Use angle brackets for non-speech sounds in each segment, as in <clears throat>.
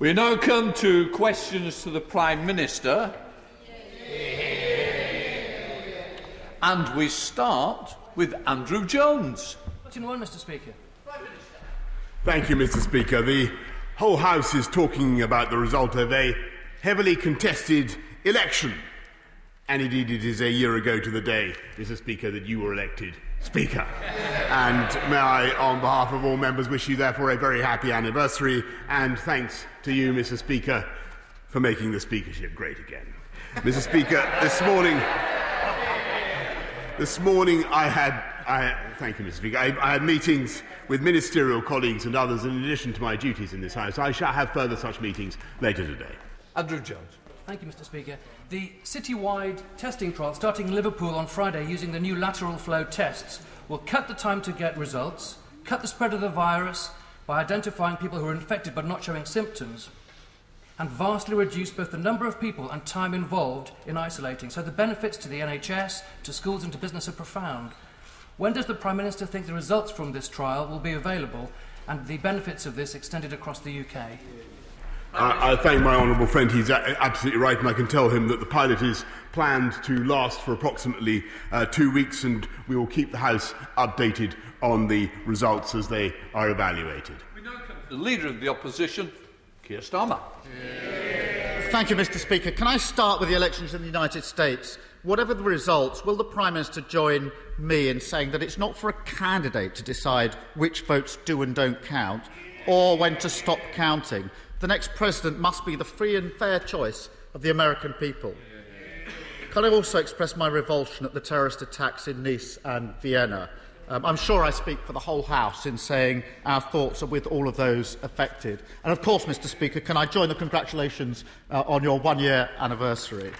We now come to questions to the Prime Minister. And we start with Andrew Jones. in one, Mr. Speaker. Thank you, Mr. Speaker. The whole House is talking about the result of a heavily contested election. And indeed, it is a year ago to the day, Mr. Speaker, that you were elected Speaker. And may I, on behalf of all members, wish you therefore a very happy anniversary and thanks to you, Mr. Speaker, for making the speakership great again. Mr. Speaker, this morning, this morning I had, I, thank you, Mr. Speaker, I, I had meetings with ministerial colleagues and others in addition to my duties in this House. I shall have further such meetings later today. Andrew Jones. Thank you, Mr. Speaker. The citywide testing trial starting in Liverpool on Friday using the new lateral flow tests will cut the time to get results, cut the spread of the virus by identifying people who are infected but not showing symptoms, and vastly reduce both the number of people and time involved in isolating. So the benefits to the NHS, to schools, and to business are profound. When does the Prime Minister think the results from this trial will be available and the benefits of this extended across the UK? I, I thank my honourable friend. He's a- absolutely right, and I can tell him that the pilot is planned to last for approximately uh, two weeks, and we will keep the House updated on the results as they are evaluated. We now come to the Leader of the Opposition, Keir Starmer. Thank you, Mr. Speaker. Can I start with the elections in the United States? Whatever the results, will the Prime Minister join me in saying that it's not for a candidate to decide which votes do and don't count or when to stop counting? The next president must be the free and fair choice of the American people. Can I also express my revulsion at the terrorist attacks in Nice and Vienna? Um, I'm sure I speak for the whole House in saying our thoughts are with all of those affected. And of course, Mr. Speaker, can I join the congratulations uh, on your one year anniversary?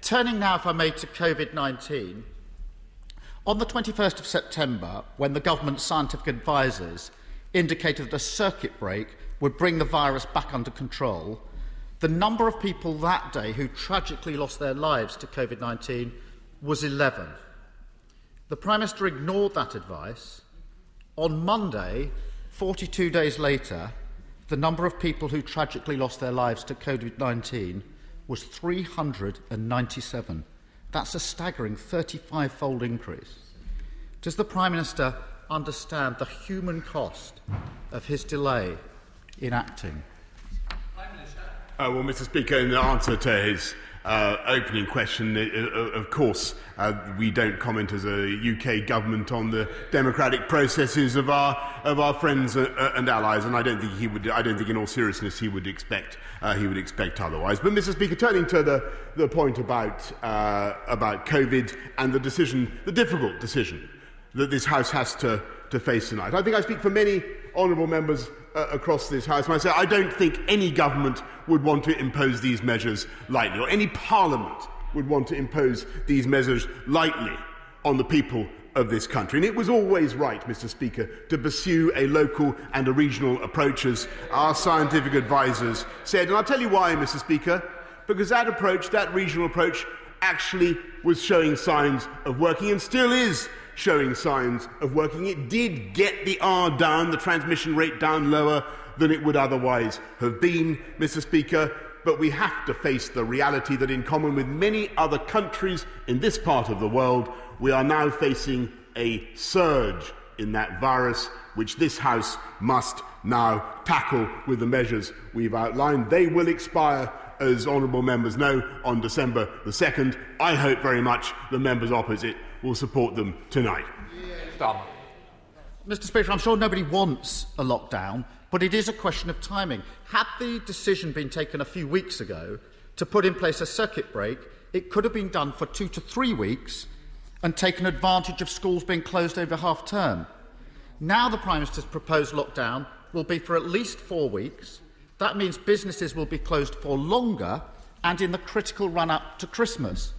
Turning now, if I may, to COVID 19. On the 21st of September, when the government's scientific advisers indicated that a circuit break would bring the virus back under control, the number of people that day who tragically lost their lives to COVID 19 was 11. The Prime Minister ignored that advice. On Monday, 42 days later, the number of people who tragically lost their lives to COVID 19 was 397. That's a staggering 35 fold increase. Does the Prime Minister understand the human cost of his delay in acting? Uh, well, Mr. Speaker, in answer to his uh, opening question, uh, uh, of course, uh, we don't comment as a UK government on the democratic processes of our of our friends and allies, and I don't think he would. I don't think, in all seriousness, he would expect he would expect otherwise. But, Mr. Speaker, turning to the the point about about COVID and the decision, the difficult decision that this House has to to face tonight, I think I speak for many honourable members uh, across this House I say I don't think any government would want to impose these measures lightly, or any parliament would want to impose these measures lightly on the people of this country. And it was always right, Mr. Speaker, to pursue a local and a regional approach, as our scientific advisers said. And I'll tell you why, Mr. Speaker, because that approach, that regional approach, actually was showing signs of working and still is showing signs of working. It did get the R down, the transmission rate down lower than it would otherwise have been, Mr. Speaker. But we have to face the reality that, in common with many other countries in this part of the world, we are now facing a surge in that virus, which this House must now tackle with the measures we've outlined. They will expire as honourable members know, on December the 2nd. I hope very much the members opposite will support them tonight. Starmer. Mr. Speaker, I'm sure nobody wants a lockdown, but it is a question of timing. Had the decision been taken a few weeks ago to put in place a circuit break, it could have been done for two to three weeks and taken advantage of schools being closed over half term. Now, the Prime Minister's proposed lockdown will be for at least four weeks. That means businesses will be closed for longer and in the critical run up to Christmas.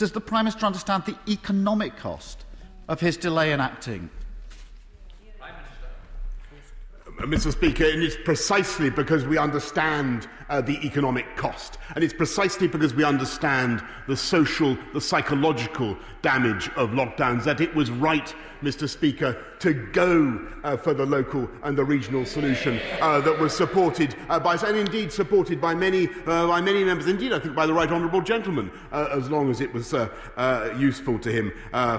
Does the Prime Minister understand the economic cost of his delay in acting? Mr. Speaker, and it's precisely because we understand uh, the economic cost, and it's precisely because we understand the social, the psychological damage of lockdowns that it was right, Mr. Speaker, to go uh, for the local and the regional solution uh, that was supported uh, by, and indeed supported by many, uh, by many members, indeed, I think by the right honourable gentleman, uh, as long as it was useful to him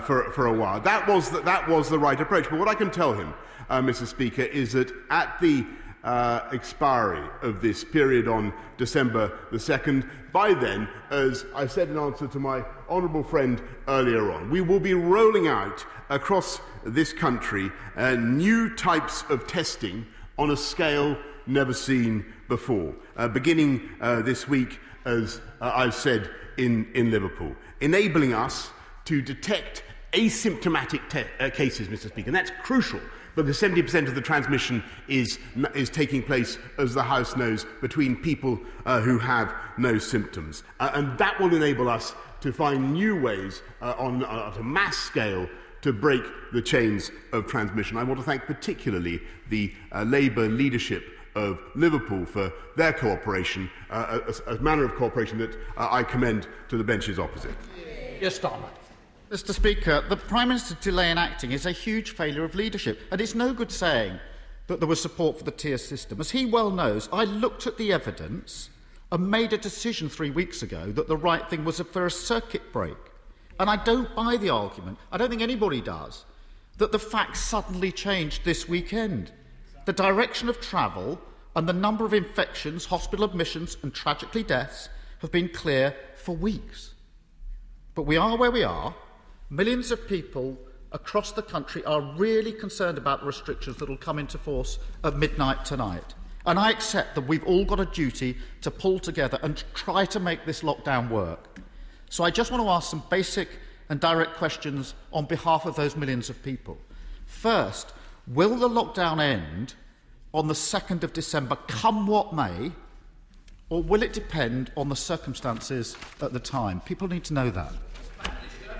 for, for a while. That was, the, that was the right approach. But what I can tell him Mr. Speaker, is that at the uh, expiry of this period on December the 2nd, by then, as I said in answer to my honourable friend earlier on, we will be rolling out across this country uh, new types of testing on a scale never seen before, uh, beginning uh, this week, as uh, I've said, in, in Liverpool, enabling us to detect asymptomatic te- uh, cases, Mr. Speaker, and that's crucial because 70% of the transmission is, is taking place, as the House knows, between people uh, who have no symptoms. Uh, and that will enable us to find new ways uh, on, uh, at a mass scale to break the chains of transmission. I want to thank particularly the uh, Labour leadership of Liverpool for their cooperation, uh, a, a manner of cooperation that uh, I commend to the benches opposite. Yes, Starmer. Mr. Speaker, the Prime Minister's delay in acting is a huge failure of leadership, and it's no good saying that there was support for the tier system. As he well knows, I looked at the evidence and made a decision three weeks ago that the right thing was for a circuit break. And I don't buy the argument, I don't think anybody does, that the facts suddenly changed this weekend. The direction of travel and the number of infections, hospital admissions, and tragically deaths have been clear for weeks. But we are where we are. Millions of people across the country are really concerned about the restrictions that will come into force at midnight tonight. And I accept that we've all got a duty to pull together and try to make this lockdown work. So I just want to ask some basic and direct questions on behalf of those millions of people. First, will the lockdown end on the 2nd of December, come what may, or will it depend on the circumstances at the time? People need to know that.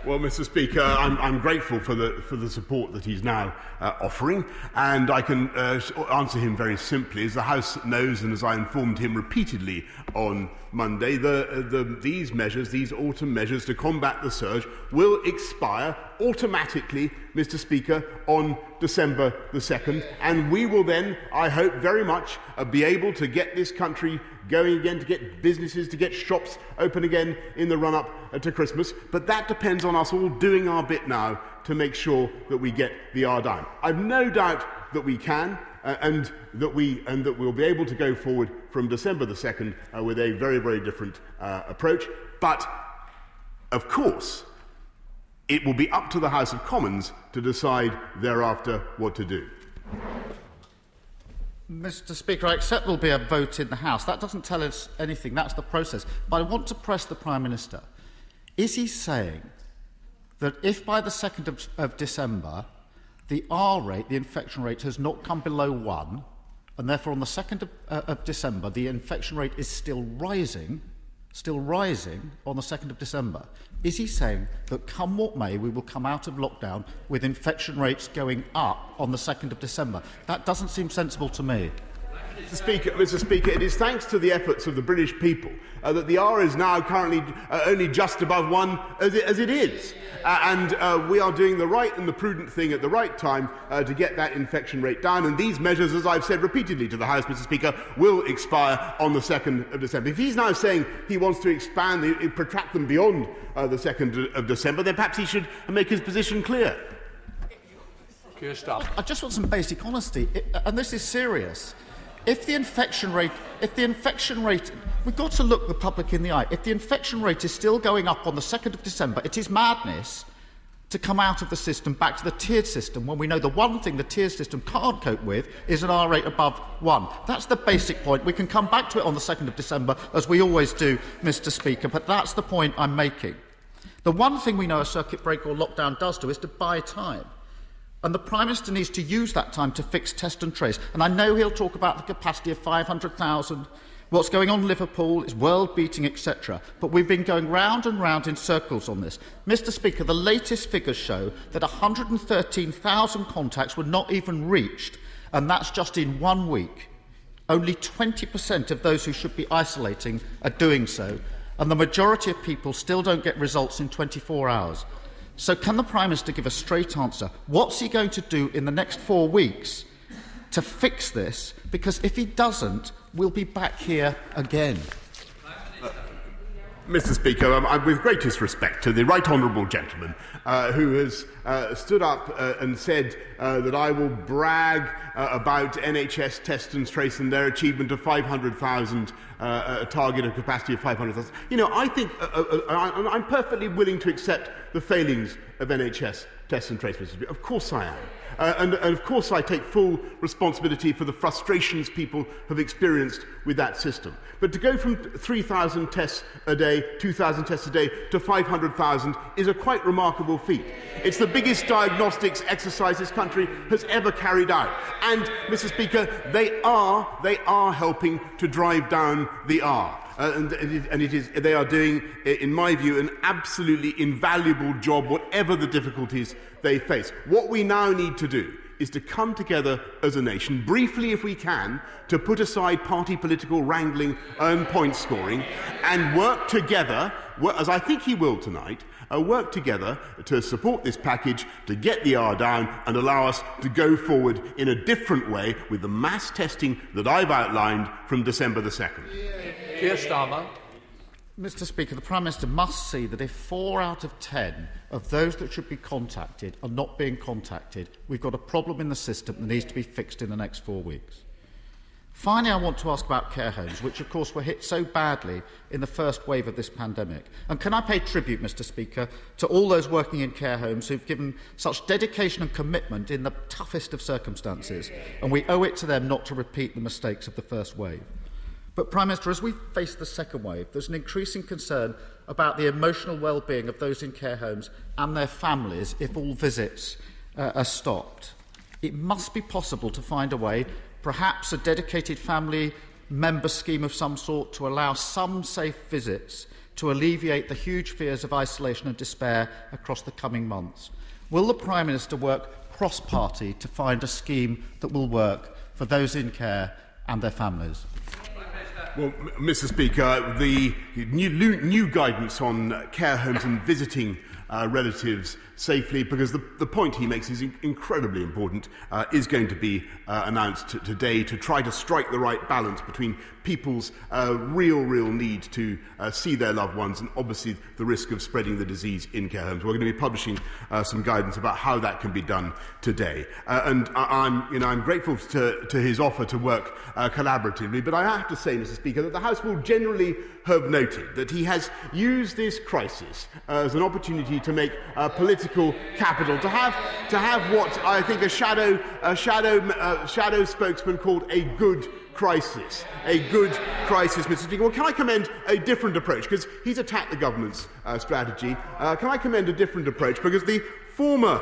Well, Mr. Speaker, I'm, I'm grateful for the, for the support that he's now uh, offering, and I can uh, answer him very simply. As the House knows, and as I informed him repeatedly on Monday, the, uh, the, these measures, these autumn measures to combat the surge, will expire automatically, Mr. Speaker, on December the 2nd, and we will then, I hope very much, uh, be able to get this country going again, to get businesses, to get shops open again in the run up to Christmas. But that depends on us all doing our bit now to make sure that we get the R down. I've no doubt that we can. Uh, and that we and that we'll be able to go forward from December the 2nd uh, with a very very different uh, approach but of course it will be up to the House of Commons to decide thereafter what to do Mr. Speaker, I accept there'll be a vote in the House. That doesn't tell us anything. That's the process. But I want to press the Prime Minister. Is he saying that if by the 2nd of, of December the R rate, the infection rate, has not come below 1, and therefore on the 2nd of, uh, of December the infection rate is still rising, still rising on the 2nd of December, is he saying that come what may, we will come out of lockdown with infection rates going up on the 2nd of December? That doesn't seem sensible to me. Mr. Speaker, Mr. Speaker, it is thanks to the efforts of the British people uh, that the R is now currently uh, only just above one as it, as it is. Uh, and uh, we are doing the right and the prudent thing at the right time uh, to get that infection rate down. And these measures, as I've said repeatedly to the House, Mr. Speaker, will expire on the 2nd of December. If he's now saying he wants to expand, the, protract them beyond uh, the 2nd of December, then perhaps he should make his position clear. I just want some basic honesty, it, and this is serious. If the infection rate, if the infection rate, we've got to look the public in the eye. If the infection rate is still going up on the 2nd of December, it is madness to come out of the system back to the tiered system when we know the one thing the tiered system can't cope with is an R rate above 1. That's the basic point. We can come back to it on the 2nd of December, as we always do, Mr. Speaker, but that's the point I'm making. The one thing we know a circuit breaker or lockdown does do is to buy time. And the Prime Minister needs to use that time to fix test and trace. And I know he'll talk about the capacity of 500,000. What's going on in Liverpool is world beating, etc. But we've been going round and round in circles on this. Mr. Speaker, the latest figures show that 113,000 contacts were not even reached, and that's just in one week. Only 20% of those who should be isolating are doing so, and the majority of people still don't get results in 24 hours. So, can the Prime Minister give a straight answer? What's he going to do in the next four weeks to fix this? Because if he doesn't, we'll be back here again. Mr. Speaker, um, I, with greatest respect to the right honourable gentleman uh, who has uh, stood up uh, and said uh, that I will brag uh, about NHS test and trace and their achievement of 500,000, uh, a target of capacity of 500,000. You know, I think I, I'm perfectly willing to accept the failings of NHS test and trace, Mr. Speaker. Of course I am. Uh, and, and of course, I take full responsibility for the frustrations people have experienced with that system. But to go from 3,000 tests a day, 2,000 tests a day, to 500,000 is a quite remarkable feat. It's the biggest diagnostics exercise this country has ever carried out. And, Mr. Speaker, they are, they are helping to drive down the R. Uh, and, and, it, and it is, they are doing, in my view, an absolutely invaluable job, whatever the difficulties they face. What we now need to do is to come together as a nation, briefly if we can, to put aside party political wrangling and point scoring, and work together, as I think he will tonight, uh, work together to support this package, to get the R down, and allow us to go forward in a different way with the mass testing that I've outlined from December the 2nd. Keir Starmer. Mr. Speaker, the Prime Minister must see that if four out of ten of those that should be contacted are not being contacted, we've got a problem in the system that needs to be fixed in the next four weeks. Finally, I want to ask about care homes, which, of course, were hit so badly in the first wave of this pandemic. And can I pay tribute, Mr. Speaker, to all those working in care homes who've given such dedication and commitment in the toughest of circumstances, and we owe it to them not to repeat the mistakes of the first wave. But, Prime Minister, as we face the second wave, there's an increasing concern about the emotional well-being of those in care homes and their families if all visits uh, are stopped. It must be possible to find a way, perhaps a dedicated family member scheme of some sort, to allow some safe visits to alleviate the huge fears of isolation and despair across the coming months. Will the Prime Minister work cross-party to find a scheme that will work for those in care and their families? Well, Mr. Speaker, the new, new guidance on care homes and visiting uh, relatives safely, because the, the point he makes is in- incredibly important, uh, is going to be uh, announced t- today to try to strike the right balance between people's uh, real, real need to uh, see their loved ones and obviously the risk of spreading the disease in care homes. We're going to be publishing uh, some guidance about how that can be done today. Uh, and I- I'm, you know, I'm grateful to, to his offer to work collaboratively, but I have to say, Mr. Speaker, that the House will generally have noted that he has used this crisis as an opportunity to make uh, political capital, to have, to have what I think a shadow, a shadow, shadow spokesman called a good crisis. A good crisis, Mr. Speaker. Well, can I commend a different approach? Because he's attacked the government's uh, strategy. Uh, can I commend a different approach? Because the former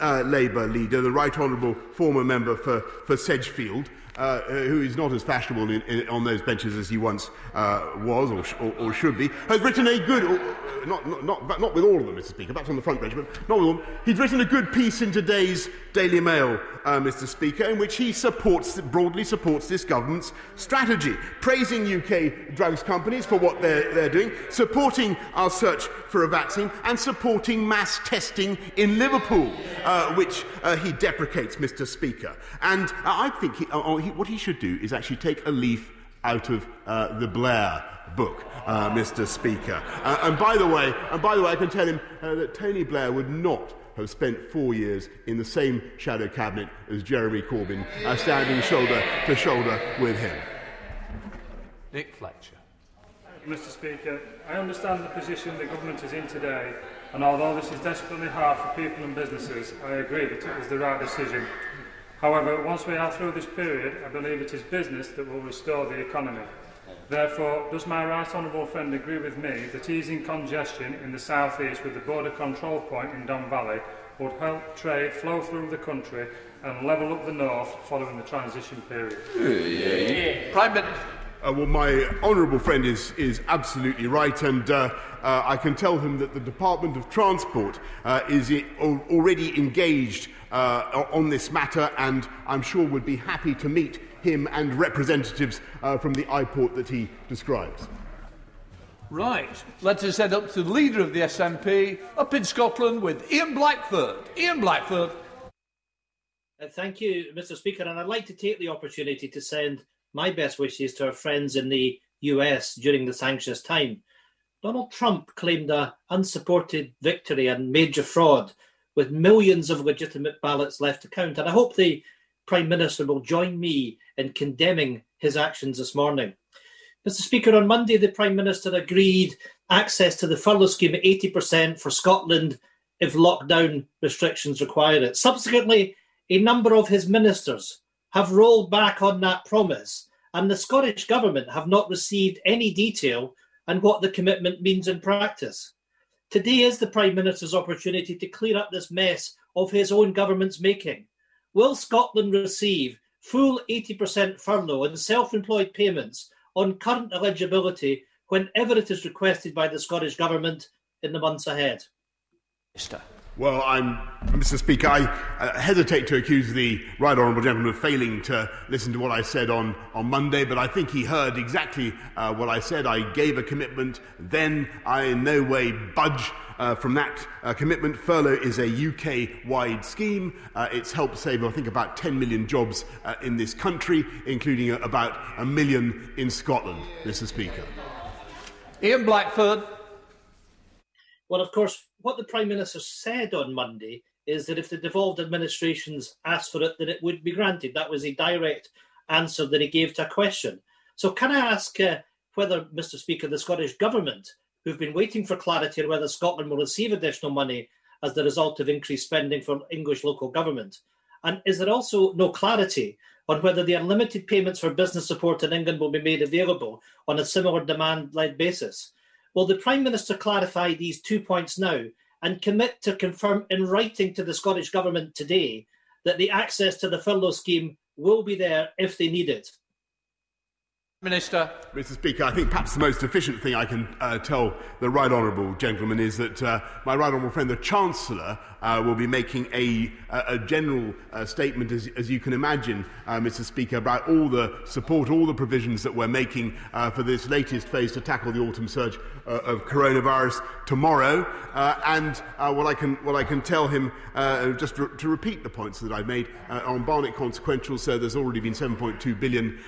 uh, Labour leader, the Right Honourable former member for, for Sedgefield, uh, who is not as fashionable in, in, on those benches as he once uh, was or, sh- or, or, should be, has written a good, or, not, not, not, not with all of them, Mr. Speaker, perhaps on the front bench, but not with all them. He's written a good piece in today's Daily Mail, uh, Mr. Speaker, in which he supports, broadly supports this government's strategy, praising UK drugs companies for what they're, they're doing, supporting our search for a vaccine, and supporting mass testing in Liverpool, uh, which uh, he deprecates, Mr. Speaker. And uh, I think he, uh, he, what he should do is actually take a leaf out of uh, the Blair book, uh, Mr. Speaker. Uh, and by the way, and by the way, I can tell him uh, that Tony Blair would not have spent four years in the same shadow cabinet as Jeremy Corbyn, uh, standing shoulder to shoulder with him. Nick Fletcher. Mr Speaker, I understand the position the government is in today, and although this is desperately hard for people and businesses, I agree that it is the right decision. However, once we are through this period, I believe it is business that will restore the economy. Therefore, does my right honourable friend agree with me that easing congestion in the southeast with the border control point in Don Valley would help trade flow through the country and level up the north following the transition period? Yeah. Prime Minister. Uh, well, my honourable friend is, is absolutely right, and uh, uh, I can tell him that the Department of Transport uh, is I- already engaged uh, on this matter, and I'm sure would be happy to meet him and representatives uh, from the iPort that he describes. Right, let us head up to the leader of the SNP up in Scotland with Ian Blackford. Ian Blackford. Uh, thank you, Mr. Speaker, and I'd like to take the opportunity to send my best wishes to our friends in the US during this anxious time. Donald Trump claimed a unsupported victory and major fraud with millions of legitimate ballots left to count. And I hope the Prime Minister will join me in condemning his actions this morning. Mr. Speaker, on Monday, the Prime Minister agreed access to the furlough scheme at 80% for Scotland if lockdown restrictions require it. Subsequently, a number of his ministers have rolled back on that promise, and the Scottish Government have not received any detail on what the commitment means in practice. Today is the Prime Minister's opportunity to clear up this mess of his own government's making. Will Scotland receive full 80% furlough and self employed payments on current eligibility whenever it is requested by the Scottish Government in the months ahead? Minister. Well, I'm, Mr. Speaker, I uh, hesitate to accuse the right honourable gentleman of failing to listen to what I said on, on Monday, but I think he heard exactly uh, what I said. I gave a commitment, then I in no way budge uh, from that uh, commitment. Furlough is a UK wide scheme. Uh, it's helped save, I think, about 10 million jobs uh, in this country, including about a million in Scotland, Mr. Speaker. Ian Blackford. Well, of course, what the Prime Minister said on Monday is that if the devolved administrations asked for it, then it would be granted. That was a direct answer that he gave to a question. So, can I ask uh, whether, Mr. Speaker, the Scottish Government, who've been waiting for clarity on whether Scotland will receive additional money as the result of increased spending from English local government, and is there also no clarity on whether the unlimited payments for business support in England will be made available on a similar demand led basis? Will the Prime Minister clarify these two points now and commit to confirm in writing to the Scottish Government today that the access to the furlough scheme will be there if they need it? Minister. Mr. Speaker, I think perhaps the most efficient thing I can uh, tell the right honourable gentleman is that uh, my right honourable friend, the Chancellor, uh, will be making a, a general uh, statement, as, as, you can imagine, uh, Mr. Speaker, about all the support, all the provisions that we're making uh, for this latest phase to tackle the autumn surge of coronavirus tomorrow. and what, I can, what I can tell him, just to, to, repeat the points that I've made on Barnett consequential, so there's already been 7.2 billion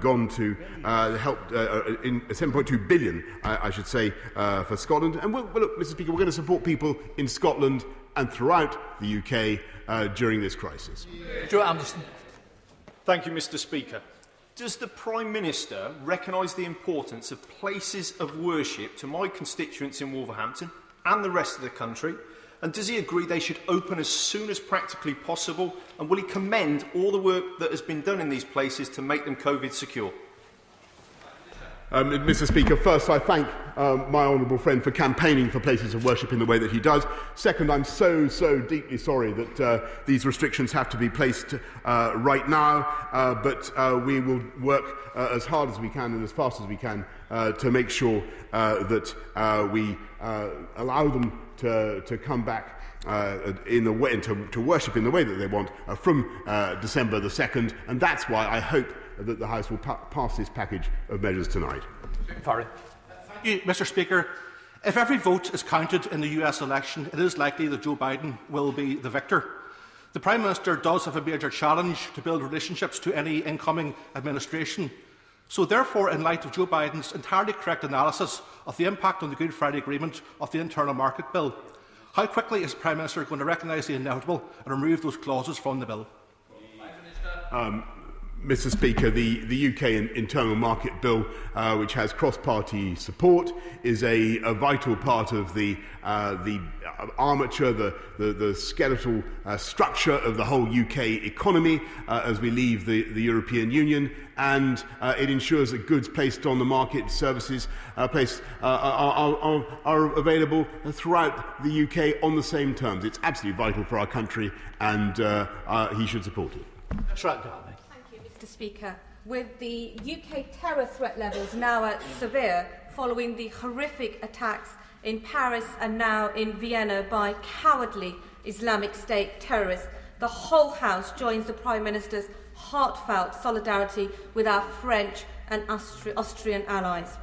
gone to uh, help uh, uh in 7.2 billion, I, I should say, uh, for Scotland. And we'll, well, look, Mr. Speaker, we're going to support people in Scotland and throughout the UK uh, during this crisis. Stuart Anderson. Thank you, Mr. Speaker. Does the Prime Minister recognise the importance of places of worship to my constituents in Wolverhampton and the rest of the country? And does he agree they should open as soon as practically possible? And will he commend all the work that has been done in these places to make them COVID secure? Um, Mr. Speaker, first, I thank um, my honourable friend for campaigning for places of worship in the way that he does. Second, I'm so, so deeply sorry that uh, these restrictions have to be placed uh, right now, uh, but uh, we will work uh, as hard as we can and as fast as we can uh, to make sure that we allow them to, to come back. In the way to, to worship in the way that they want from December the 2nd, and that's why I hope that the House will pa- pass this package of measures tonight. Thank you, Mr. Speaker. If every vote is counted in the US election, it is likely that Joe Biden will be the victor. The Prime Minister does have a major challenge to build relationships to any incoming administration. So, therefore, in light of Joe Biden's entirely correct analysis of the impact on the Good Friday Agreement of the Internal Market Bill, how quickly is the Prime Minister going to recognise the inevitable and remove those clauses from the bill? Um, Mr. Speaker, the, the UK Internal Market Bill, uh, which has cross party support, is a, a, vital part of the, uh, the armature, the, the, the skeletal uh, structure of the whole UK economy uh, as we leave the, the European Union. And uh, it ensures that goods placed on the market, services uh, placed, are, are, are, available throughout the UK on the same terms. It's absolutely vital for our country, and he should support it. That's right. Mr. Speaker. With the UK terror threat levels now at severe following the horrific attacks in Paris and now in Vienna by cowardly Islamic State terrorists, the whole House joins the Prime Minister's heartfelt solidarity with our French and Austri- Austrian allies.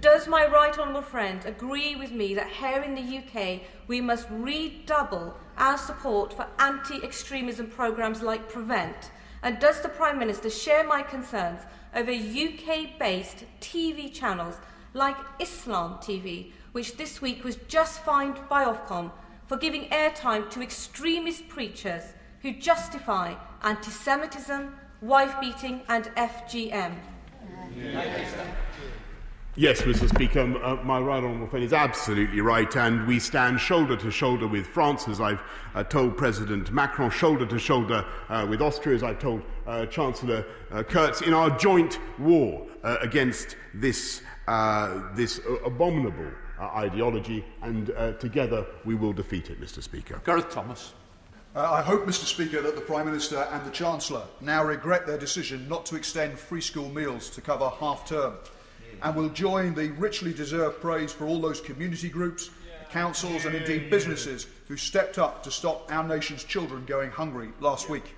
Does my right honourable friend agree with me that here in the UK we must redouble our support for anti extremism programmes like Prevent? And does the Prime Minister share my concerns over UK based TV channels like Islam TV, which this week was just fined by Ofcom for giving airtime to extremist preachers who justify anti Semitism, wife beating, and FGM? Yes, Mr. Speaker, uh, my right honourable friend is absolutely right, and we stand shoulder to shoulder with France, as I've uh, told President Macron, shoulder to shoulder uh, with Austria, as I've told uh, Chancellor uh, Kurz, in our joint war uh, against this, this abominable ideology, and together we will defeat it, Mr. Speaker. Gareth Thomas. I hope, Mr. Speaker, that the Prime Minister and the Chancellor now regret their decision not to extend free school meals to cover half term and will join the richly deserved praise for all those community groups, councils, and indeed businesses who stepped up to stop our nation's children going hungry last week.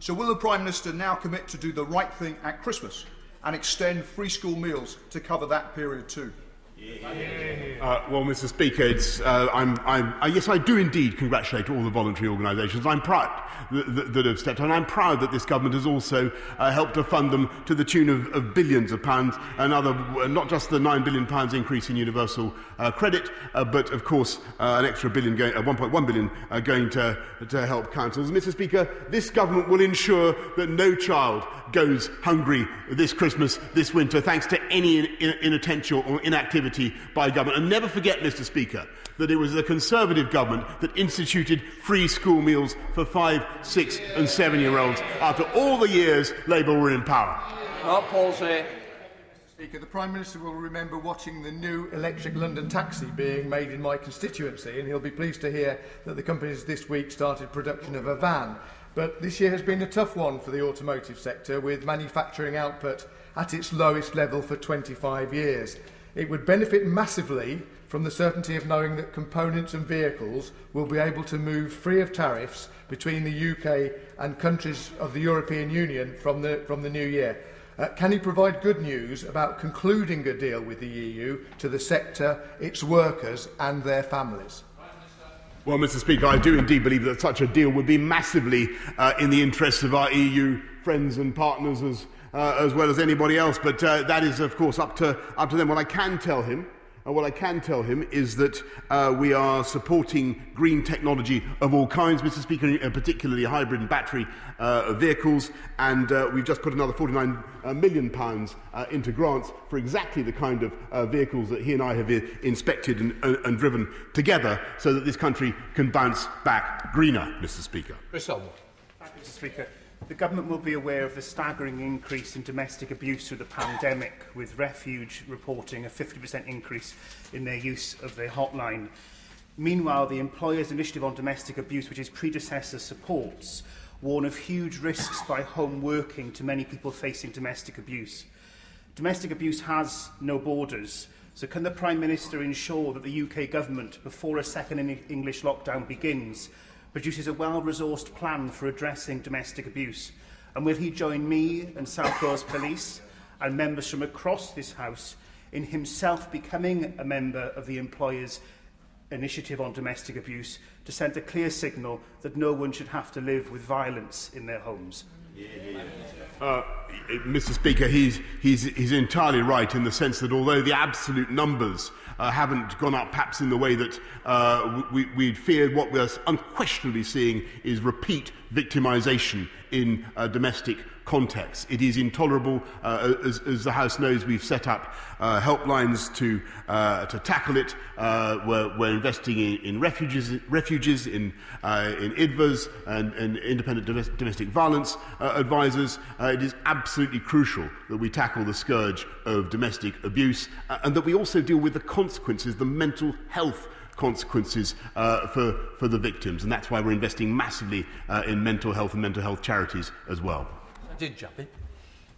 So, will the Prime Minister now commit to do the right thing at Christmas and extend free school meals to cover that period too? Uh, well, Mr. Speaker, it's, uh, I'm, I'm, uh, yes, I do indeed congratulate all the voluntary organisations. I'm proud th th that have stepped, and I'm proud that this government has also uh, helped to fund them to the tune of, of billions of pounds, and other, uh, not just the nine billion pounds increase in universal uh, credit, uh, but of course uh, an extra billion, going, uh, 1.1 billion uh, going to, to help councils. Mr. Speaker, this government will ensure that no child goes hungry this Christmas, this winter, thanks to any inattention or inactivity by government. And never forget, Mr. Speaker, that it was the Conservative government that instituted free school meals for five, six, and seven year olds after all the years Labour were in power. Mark Pawsey. Speaker, the Prime Minister will remember watching the new electric London taxi being made in my constituency, and he'll be pleased to hear that the companies this week started production of a van. But this year has been a tough one for the automotive sector, with manufacturing output at its lowest level for 25 years. It would benefit massively from the certainty of knowing that components and vehicles will be able to move free of tariffs between the UK and countries of the European Union from the, from the new year. Uh, can he provide good news about concluding a deal with the EU to the sector, its workers and their families? Well, Mr. Speaker, I do indeed believe that such a deal would be massively uh, in the interests of our EU friends and partners as uh, as well as anybody else. But uh, that is, of course, up to, up to them. What I can tell him And what I can tell him is that uh, we are supporting green technology of all kinds, Mr. Speaker, particularly hybrid and battery uh, vehicles. And uh, we've just put another £49 uh, million pounds, uh, into grants for exactly the kind of uh, vehicles that he and I have inspected and, and driven together so that this country can bounce back greener, Mr. Speaker. Mr. Speaker. The government will be aware of the staggering increase in domestic abuse through the pandemic, with Refuge reporting a 50% increase in their use of their hotline. Meanwhile, the Employers Initiative on Domestic Abuse, which its predecessor supports, warn of huge risks by home working to many people facing domestic abuse. Domestic abuse has no borders, so can the Prime Minister ensure that the UK government, before a second English lockdown begins, produces a well-resourced plan for addressing domestic abuse? And will he join me and South Wales Police and members from across this House in himself becoming a member of the Employers Initiative on Domestic Abuse to send a clear signal that no one should have to live with violence in their homes? Uh, Mr. Speaker, he's, he's, he's entirely right in the sense that although the absolute numbers uh, haven't gone up perhaps in the way that uh, we, we'd feared. What we're unquestionably seeing is repeat victimisation in uh, domestic context. It is intolerable. Uh, as, as the House knows, we've set up uh, helplines to, uh, to tackle it. Uh, we're, we're investing in, in in, uh, in IDVAs and, and independent domestic violence uh, advisors. It is absolutely crucial that we tackle the scourge of domestic abuse and that we also deal with the consequences, the mental health consequences uh, for, for the victims. And that's why we're investing massively uh, in mental health and mental health charities as well. I did jump in.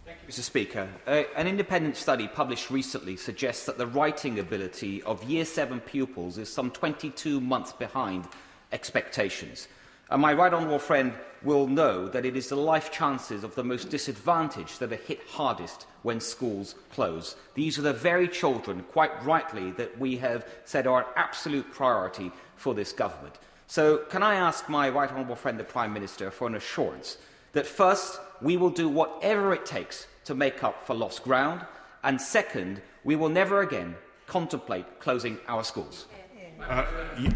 Thank you, Mr Speaker. Uh, an independent study published recently suggests that the writing ability of Year 7 pupils is some 22 months behind expectations. And my right honourable friend will know that it is the life chances of the most disadvantaged that are hit hardest when schools close. These are the very children, quite rightly, that we have said are an absolute priority for this government. So, can I ask my right honourable friend, the Prime Minister, for an assurance that first, we will do whatever it takes to make up for lost ground, and second, we will never again contemplate closing our schools? Uh,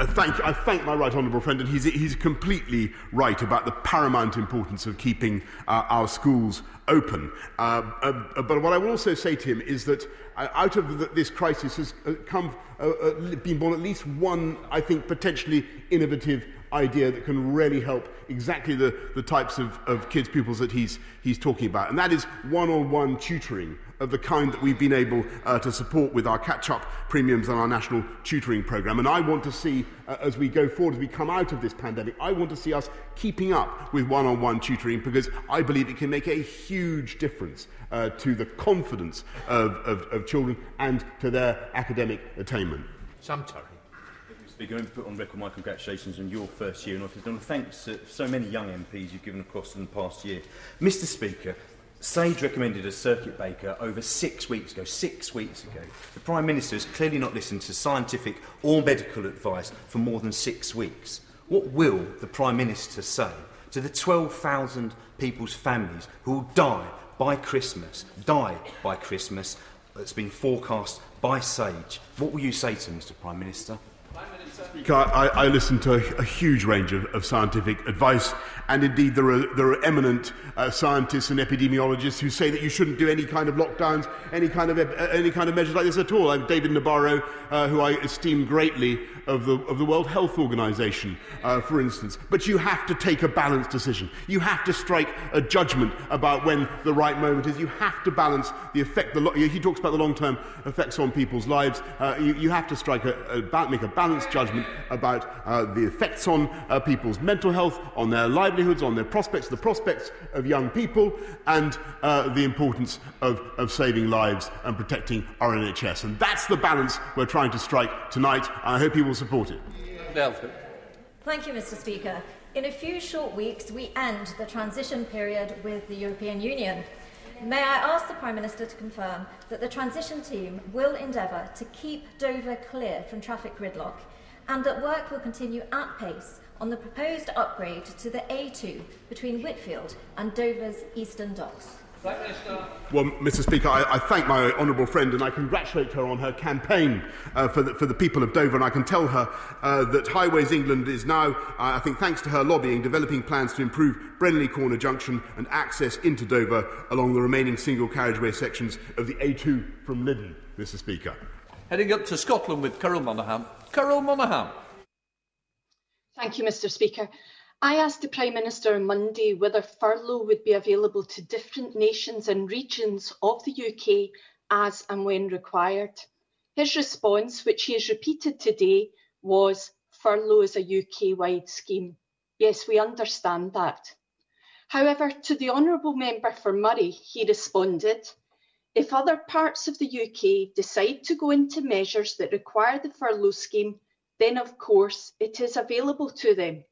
thank, I thank my right honourable friend, and he's, he's completely right about the paramount importance of keeping uh, our schools open. Uh, uh, but what I will also say to him is that uh, out of the, this crisis has uh, come, uh, uh, been born at least one, I think, potentially innovative idea that can really help exactly the, the types of, of kids, pupils that he's, he's talking about. And that is one on one tutoring of the kind that we've been able uh, to support with our catch up premiums and our national tutoring programme. And I want to see, uh, as we go forward, as we come out of this pandemic, I want to see us keeping up with one on one tutoring because I believe it can make a huge difference uh, to the confidence of, of, of children and to their academic attainment. Sam Tarry. Speaker, let me put on record my congratulations on your first year in office and thanks to so many young MPs you've given across in the past year. Mr Speaker, Sage recommended a circuit breaker over six weeks ago. Six weeks ago. The Prime Minister has clearly not listened to scientific or medical advice for more than six weeks. What will the Prime Minister say to the 12,000 people's families who will die by Christmas, die by Christmas, that's been forecast by Sage? What will you say to Mr Prime Minister? I, I listen to a, a huge range of, of scientific advice, and indeed there are, there are eminent uh, scientists and epidemiologists who say that you shouldn't do any kind of lockdowns, any kind of, uh, any kind of measures like this at all. I'm David Nabarro, uh, who I esteem greatly, of the, of the World Health Organization, uh, for instance. But you have to take a balanced decision. You have to strike a judgment about when the right moment is. You have to balance the effect. The lo- he talks about the long-term effects on people's lives. Uh, you, you have to strike a, a, make a balanced judgment about uh, the effects on uh, people's mental health, on their livelihoods, on their prospects, the prospects of young people, and uh, the importance of, of saving lives and protecting our NHS. And that's the balance we're trying to strike tonight. I hope you will support it. Thank you, Mr. Speaker. In a few short weeks, we end the transition period with the European Union. May I ask the Prime Minister to confirm that the transition team will endeavour to keep Dover clear from traffic gridlock and that work will continue at pace on the proposed upgrade to the A2 between Whitfield and Dover's Eastern Docks. Well, Mr. Speaker, I, I thank my honourable friend and I congratulate her on her campaign uh, for, the, for the people of Dover. And I can tell her uh, that Highways England is now, uh, I think, thanks to her lobbying, developing plans to improve Brenley Corner Junction and access into Dover along the remaining single carriageway sections of the A2 from Lydden, Mr. Speaker. Heading up to Scotland with Carol Monaghan. Carol Monaghan. Thank you, Mr. Speaker. I asked the Prime Minister on Monday whether furlough would be available to different nations and regions of the UK as and when required. His response, which he has repeated today, was furlough is a UK wide scheme. Yes, we understand that. However, to the Honourable Member for Moray, he responded if other parts of the UK decide to go into measures that require the furlough scheme, then of course it is available to them.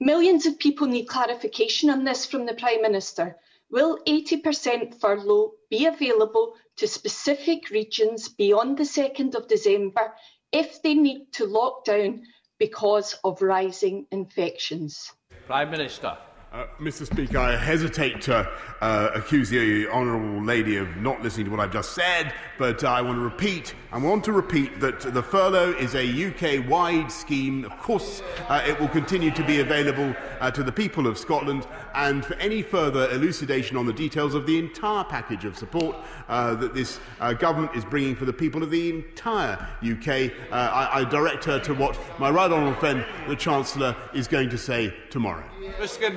Millions of people need clarification on this from the Prime Minister. Will 80% furlough be available to specific regions beyond the 2nd of December if they need to lock down because of rising infections? Prime Minister. Uh, Mr. Speaker, I hesitate to uh, accuse the honourable lady of not listening to what I've just said, but I want to repeat. I want to repeat that the furlough is a UK-wide scheme. Of course, uh, it will continue to be available uh, to the people of Scotland, and for any further elucidation on the details of the entire package of support uh, that this government is bringing for the people of the entire UK, I, I direct her to what my right honourable friend, the Chancellor, is going to say tomorrow. Mr.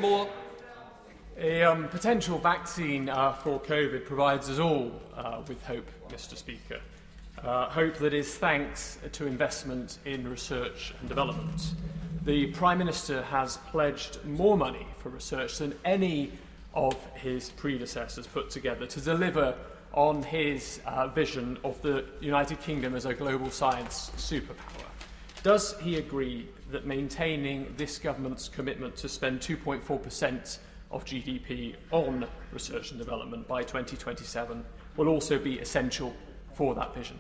A um, potential vaccine uh, for COVID provides us all uh, with hope, Mr Speaker. Uh, hope that is thanks to investment in research and development. The Prime Minister has pledged more money for research than any of his predecessors put together to deliver on his uh, vision of the United Kingdom as a global science superpower. Does he agree that maintaining this government's commitment to spend 2.4% of GDP on research and development by 2027 will also be essential for that vision?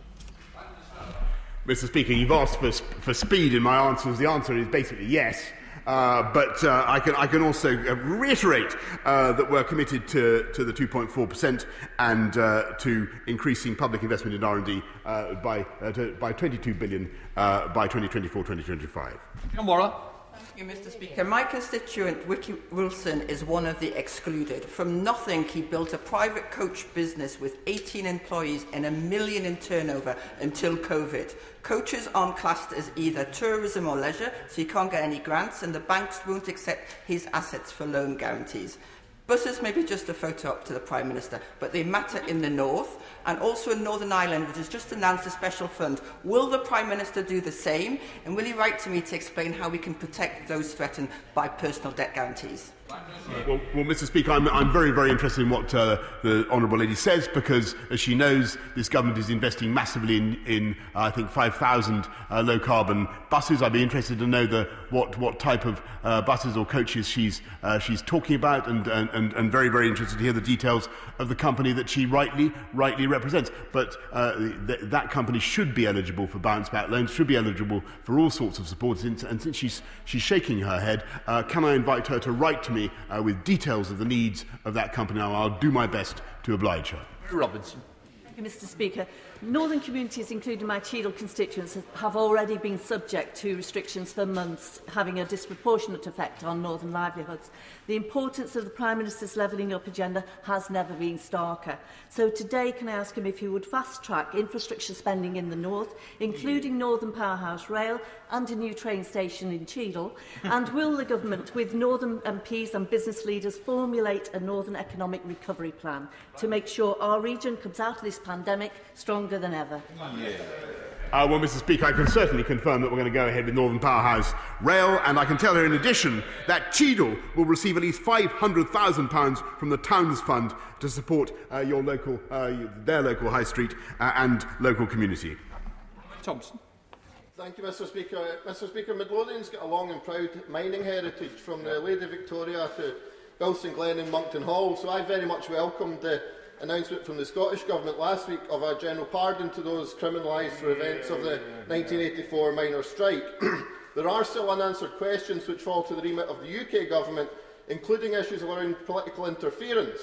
Mr. Speaker, you've asked for, for speed in my answers. The answer is basically yes. Uh, but uh, I, can, I can also uh, reiterate uh, that we're committed to, to the 2.4% and uh, to increasing public investment in R&D uh, by, to, by 22 billion by 2024-2025. Warren. Thank you, Mr Speaker. My constituent, Wiki Wilson, is one of the excluded. From nothing, he built a private coach business with 18 employees and a million in turnover until COVID. Coaches aren't classed as either tourism or leisure, so he can't get any grants, and the banks won't accept his assets for loan guarantees. Buses may be just a photo up to the Prime Minister, but they matter in the north and also in Northern Ireland, which has just announced a special fund. Will the Prime Minister do the same? And will he write to me to explain how we can protect those threatened by personal debt guarantees? Well, well, Mr. Speaker, I'm, I'm very, very interested in what uh, the Honourable Lady says because, as she knows, this government is investing massively in, in uh, I think, 5,000 uh, low carbon buses. I'd be interested to know the, what, what type of uh, buses or coaches she's, uh, she's talking about and, and, and very, very interested to hear the details of the company that she rightly, rightly represents. But uh, th- that company should be eligible for bounce back loans, should be eligible for all sorts of support. And since she's, she's shaking her head, can I invite her to write to me uh, with details of the needs of that company, and I'll do my best to oblige her. Robinson. Thank you, Mr Speaker. Northern communities, including my Cheadle constituents, have already been subject to restrictions for months, having a disproportionate effect on northern livelihoods. The importance of the Prime Minister's levelling up agenda has never been starker. So today, can I ask him if he would fast-track infrastructure spending in the north, including Northern Powerhouse Rail and a new train station in Cheadle? and <laughs> will the government, with Northern MPs and business leaders, formulate a Northern Economic Recovery Plan to make sure our region comes out of this pandemic stronger than ever? Yeah. Uh, well, Mr. Speaker, I can certainly confirm that we're going to go ahead with Northern Powerhouse Rail, and I can tell her in addition that Cheadle will receive at least £500,000 from the Towns Fund to support uh, your local, uh, their local high street uh, and local community. Thompson. Thank you, Mr Speaker. Mr Speaker, Midlothian's got a long and proud mining heritage from the Lady Victoria to Wilson Glen and Monkton Hall, so I very much welcomed the announcement from the Scottish Government last week of a general pardon to those criminalised for events of the 1984 miners' strike. <clears throat> there are still unanswered questions which fall to the remit of the UK Government, including issues around political interference.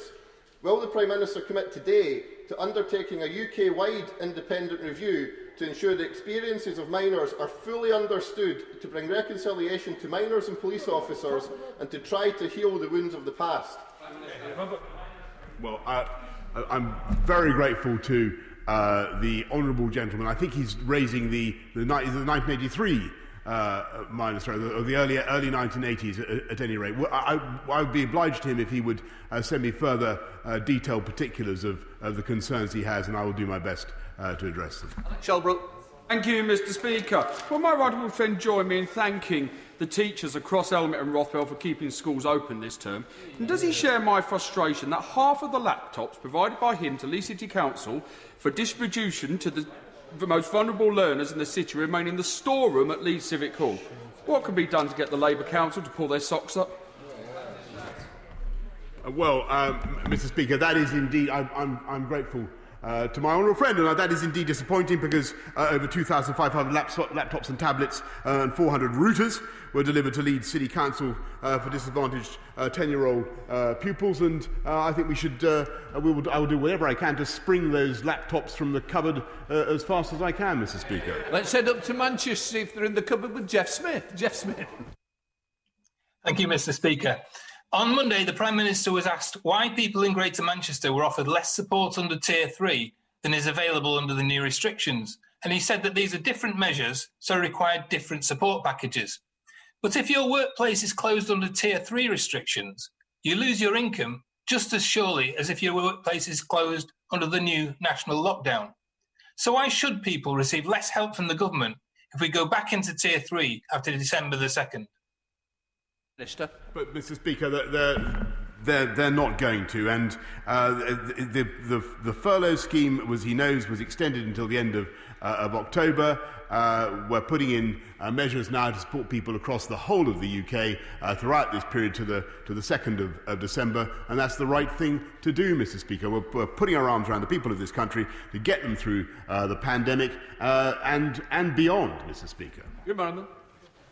Will the Prime Minister commit today to undertaking a UK-wide independent review to ensure the experiences of miners are fully understood, to bring reconciliation to miners and police officers, and to try to heal the wounds of the past? Well, uh, I'm very grateful to uh, the honourable gentleman. I think he's raising the, the, the 1983 uh, minus sorry, the, the earlier, early 1980s at, at any rate. I, I, I would be obliged to him if he would uh, send me further uh, detailed particulars of, of the concerns he has, and I will do my best uh, to address them. Shelbrook. Thank you, Mr Speaker. Will my right honourable friend join me in thanking the teachers across Elmet and Rothwell for keeping schools open this term? And does he share my frustration that half of the laptops provided by him to Leeds City Council for distribution to the, most vulnerable learners in the city remain in the storeroom at Leeds Civic Hall? What can be done to get the Labour Council to pull their socks up? Uh, well, um, Mr Speaker, that is indeed, I, I'm, I'm grateful uh, to my honourable friend. And that is indeed disappointing because uh, over 2,500 laptops and tablets uh, and 400 routers were delivered to Leeds City Council uh, for disadvantaged 10-year-old uh, uh, pupils. And I think we should, we will, I will do whatever I can to spring those laptops from the cupboard as fast as I can, Mr Speaker. Let's head up to Manchester, see if they're in the cupboard with Jeff Smith. Jeff Smith. Thank you, Mr Speaker. On Monday, the Prime Minister was asked why people in Greater Manchester were offered less support under Tier 3 than is available under the new restrictions. And he said that these are different measures, so required different support packages. But if your workplace is closed under Tier 3 restrictions, you lose your income just as surely as if your workplace is closed under the new national lockdown. So why should people receive less help from the government if we go back into Tier 3 after December the 2nd? Minister. But, Mr. Speaker, they're, they're, they're not going to. And uh, the, the, the, furlough scheme, as he knows, was extended until the end of, uh, of October. Uh, we're putting in uh, measures now to support people across the whole of the UK uh, throughout this period to the, to the 2nd of, of, December. And that's the right thing to do, Mr. Speaker. We're, we're, putting our arms around the people of this country to get them through uh, the pandemic and, and beyond, Mr. Speaker. Good morning.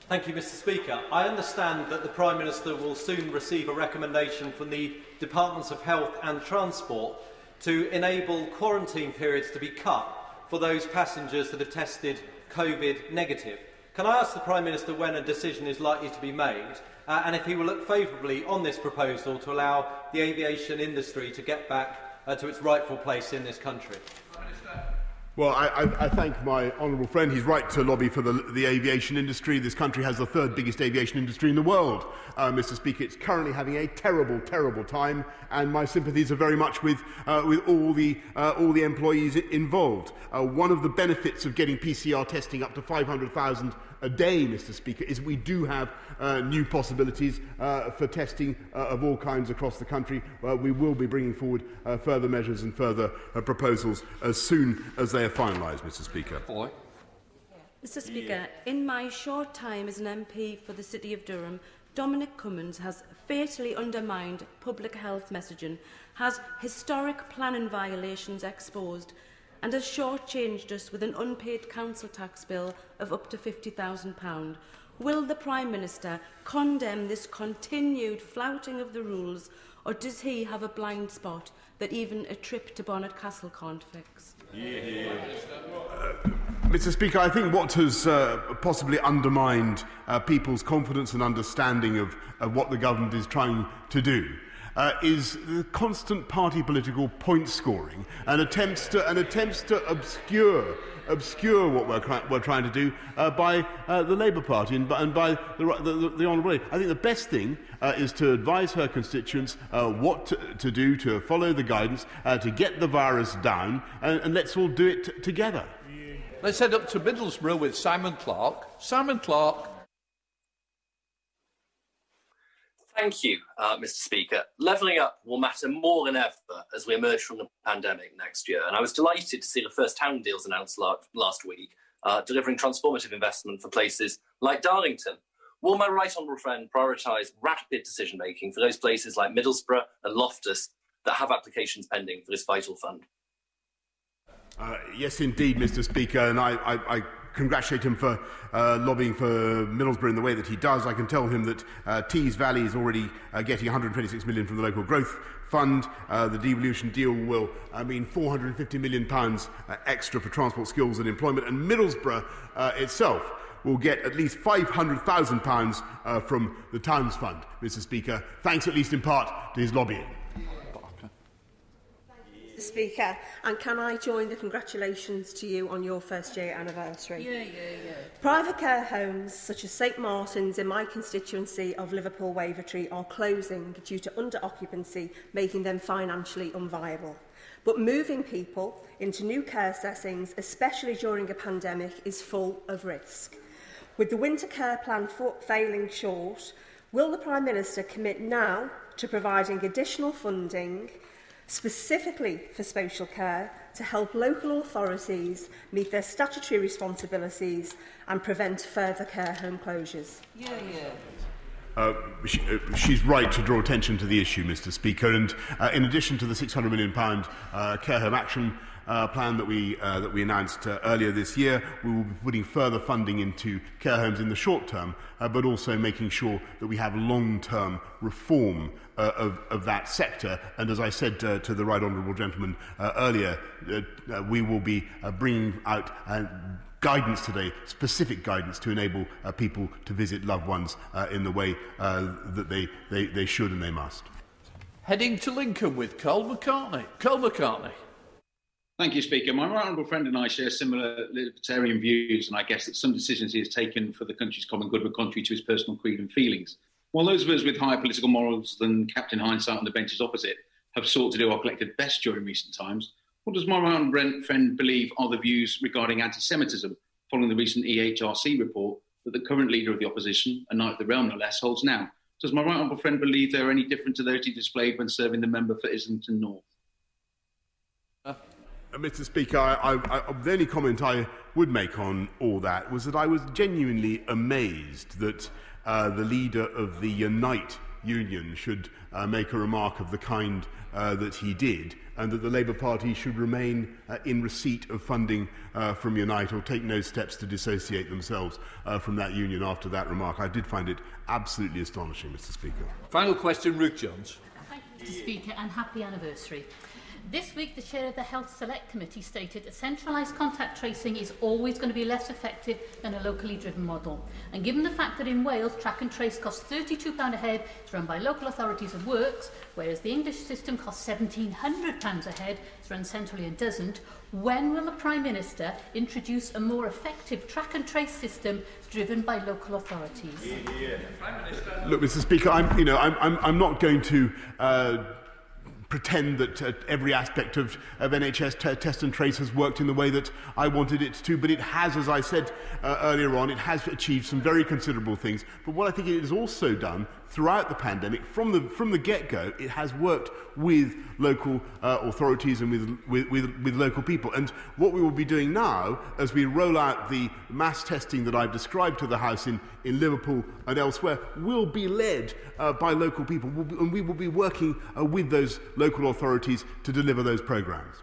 Thank you, Mr Speaker. I understand that the Prime Minister will soon receive a recommendation from the Departments of Health and Transport to enable quarantine periods to be cut for those passengers that have tested COVID negative. Can I ask the Prime Minister when a decision is likely to be made uh, and if he will look favourably on this proposal to allow the aviation industry to get back uh, to its rightful place in this country? Well, I, I, I thank my honourable friend. He's right to lobby for the, the aviation industry. This country has the third biggest aviation industry in the world, uh, Mr. Speaker. It's currently having a terrible, terrible time, and my sympathies are very much with, uh, with all, the, uh, all the employees involved. Uh, one of the benefits of getting PCR testing up to 500,000 a day, Mr. Speaker, is we do have uh, new possibilities uh, for testing uh, of all kinds across the country. Uh, we will be bringing forward uh, further measures and further uh, proposals as soon as they are finalised, Mr. Speaker. Boy. Mr Speaker, yeah. in my short time as an MP for the City of Durham, Dominic Cummins has fatally undermined public health messaging, has historic planning violations exposed, and has shortchanged us with an unpaid council tax bill of up to £50,000. Will the Prime Minister condemn this continued flouting of the rules, or does he have a blind spot that even a trip to Barnard Castle can't fix? Yeah. Mr. Speaker, I think what has uh, possibly undermined uh, people's confidence and understanding of, of what the government is trying to do uh, is the constant party political point scoring and attempts to, and attempts to obscure obscure what we're, we're trying to do uh, by uh, the Labour Party and, and by the, the, the, the Honourable Lady. I think the best thing uh, is to advise her constituents uh, what to, to, do to follow the guidance uh, to get the virus down, and, and let's all do it together. Let's head up to Middlesbrough with Simon Clarke. Simon Clarke. Thank you, uh, Mr. Speaker. Levelling up will matter more than ever as we emerge from the pandemic next year. And I was delighted to see the first town deals announced last week, uh, delivering transformative investment for places like Darlington. Will my right honourable friend prioritise rapid decision making for those places like Middlesbrough and Loftus that have applications pending for this vital fund? Uh, yes, indeed, Mr. Speaker, and I, I, I congratulate him for uh, lobbying for Middlesbrough in the way that he does. I can tell him that uh, Tees Valley is already uh, getting 126 million from the local growth fund. Uh, the devolution deal will mean 450 million pounds uh, extra for transport skills and employment, and Middlesbrough uh, itself will get at least £500,000 uh, from the Towns Fund, Mr. Speaker, thanks at least in part to his lobbying. Speaker. And can I join the congratulations to you on your first year anniversary? Yeah, yeah, yeah. Private care homes such as St Martin's in my constituency of Liverpool Wavertree are closing due to under-occupancy, making them financially unviable. But moving people into new care settings, especially during a pandemic, is full of risk. With the winter care plan failing short, will the Prime Minister commit now to providing additional funding specifically for social care to help local authorities meet their statutory responsibilities and prevent further care home closures. Yeah, yeah. Uh, she, uh, she's right to draw attention to the issue, Mr Speaker, and uh, in addition to the £600 million uh, care home action plan that we, uh, that we announced uh, earlier this year. We will be putting further funding into care homes in the short term, uh, but also making sure that we have long-term reform uh, of, of that sector. And as I said uh, to the right honourable gentleman uh, earlier, uh, uh, we will be uh, bringing out uh, guidance today, specific guidance to enable uh, people to visit loved ones uh, in the way uh, that they, they, they should and they must. Heading to Lincoln with Karl McCartney. Karl McCartney. Thank you, Speaker. My right honourable friend and I share similar libertarian views, and I guess that some decisions he has taken for the country's common good were contrary to his personal creed and feelings. While those of us with higher political morals than Captain Hindsight on the benches opposite have sought to do our collective best during recent times, what does my right honourable friend believe are the views regarding anti Semitism following the recent EHRC report that the current leader of the opposition, a knight of the realm no less, holds now? Does my right honourable friend believe they are any different to those he displayed when serving the member for Islington North? Uh, Mr. Speaker, I, I, I, the only comment I would make on all that was that I was genuinely amazed that uh, the leader of the Unite union should uh, make a remark of the kind uh, that he did, and that the Labour Party should remain uh, in receipt of funding uh, from Unite or take no steps to dissociate themselves uh, from that union after that remark. I did find it absolutely astonishing, Mr. Speaker. Final question, Ruth Jones. Thank you, Mr. Speaker, and happy anniversary. This week, the chair of the Health Select Committee stated that centralised contact tracing is always going to be less effective than a locally driven model. And given the fact that in Wales, track and trace costs £32 a head, it's run by local authorities and works, whereas the English system costs £1,700 a head, it's run centrally and doesn't, when will the Prime Minister introduce a more effective track and trace system driven by local authorities? Yeah, yeah. Look, Mr. Speaker, I'm, you know, I'm, I'm, I'm not going to uh, pretend that uh, every aspect of, of NHS test and trace has worked in the way that I wanted it to, but it has, as I said uh, earlier on, it has achieved some very considerable things. But what I think it has also done throughout the pandemic, from the, from the get go, it has worked with local uh, authorities and with, with, with, with local people. And what we will be doing now, as we roll out the mass testing that I've described to the House in, in Liverpool and elsewhere, will be led uh, by local people. We'll be, and we will be working uh, with those local authorities to deliver those programmes.